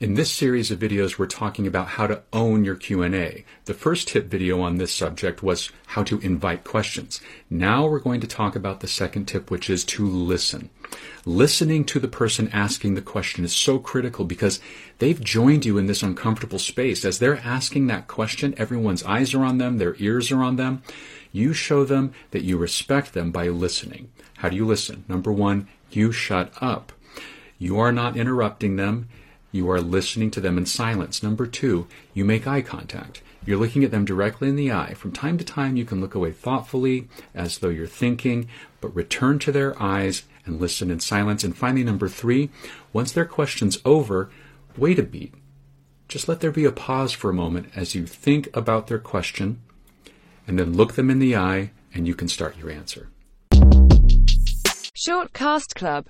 In this series of videos, we're talking about how to own your Q&A. The first tip video on this subject was how to invite questions. Now we're going to talk about the second tip, which is to listen. Listening to the person asking the question is so critical because they've joined you in this uncomfortable space. As they're asking that question, everyone's eyes are on them, their ears are on them. You show them that you respect them by listening. How do you listen? Number one, you shut up. You are not interrupting them. You are listening to them in silence. Number two, you make eye contact. You're looking at them directly in the eye. From time to time, you can look away thoughtfully as though you're thinking, but return to their eyes and listen in silence. And finally, number three, once their question's over, wait a beat. Just let there be a pause for a moment as you think about their question, and then look them in the eye, and you can start your answer. Shortcast Club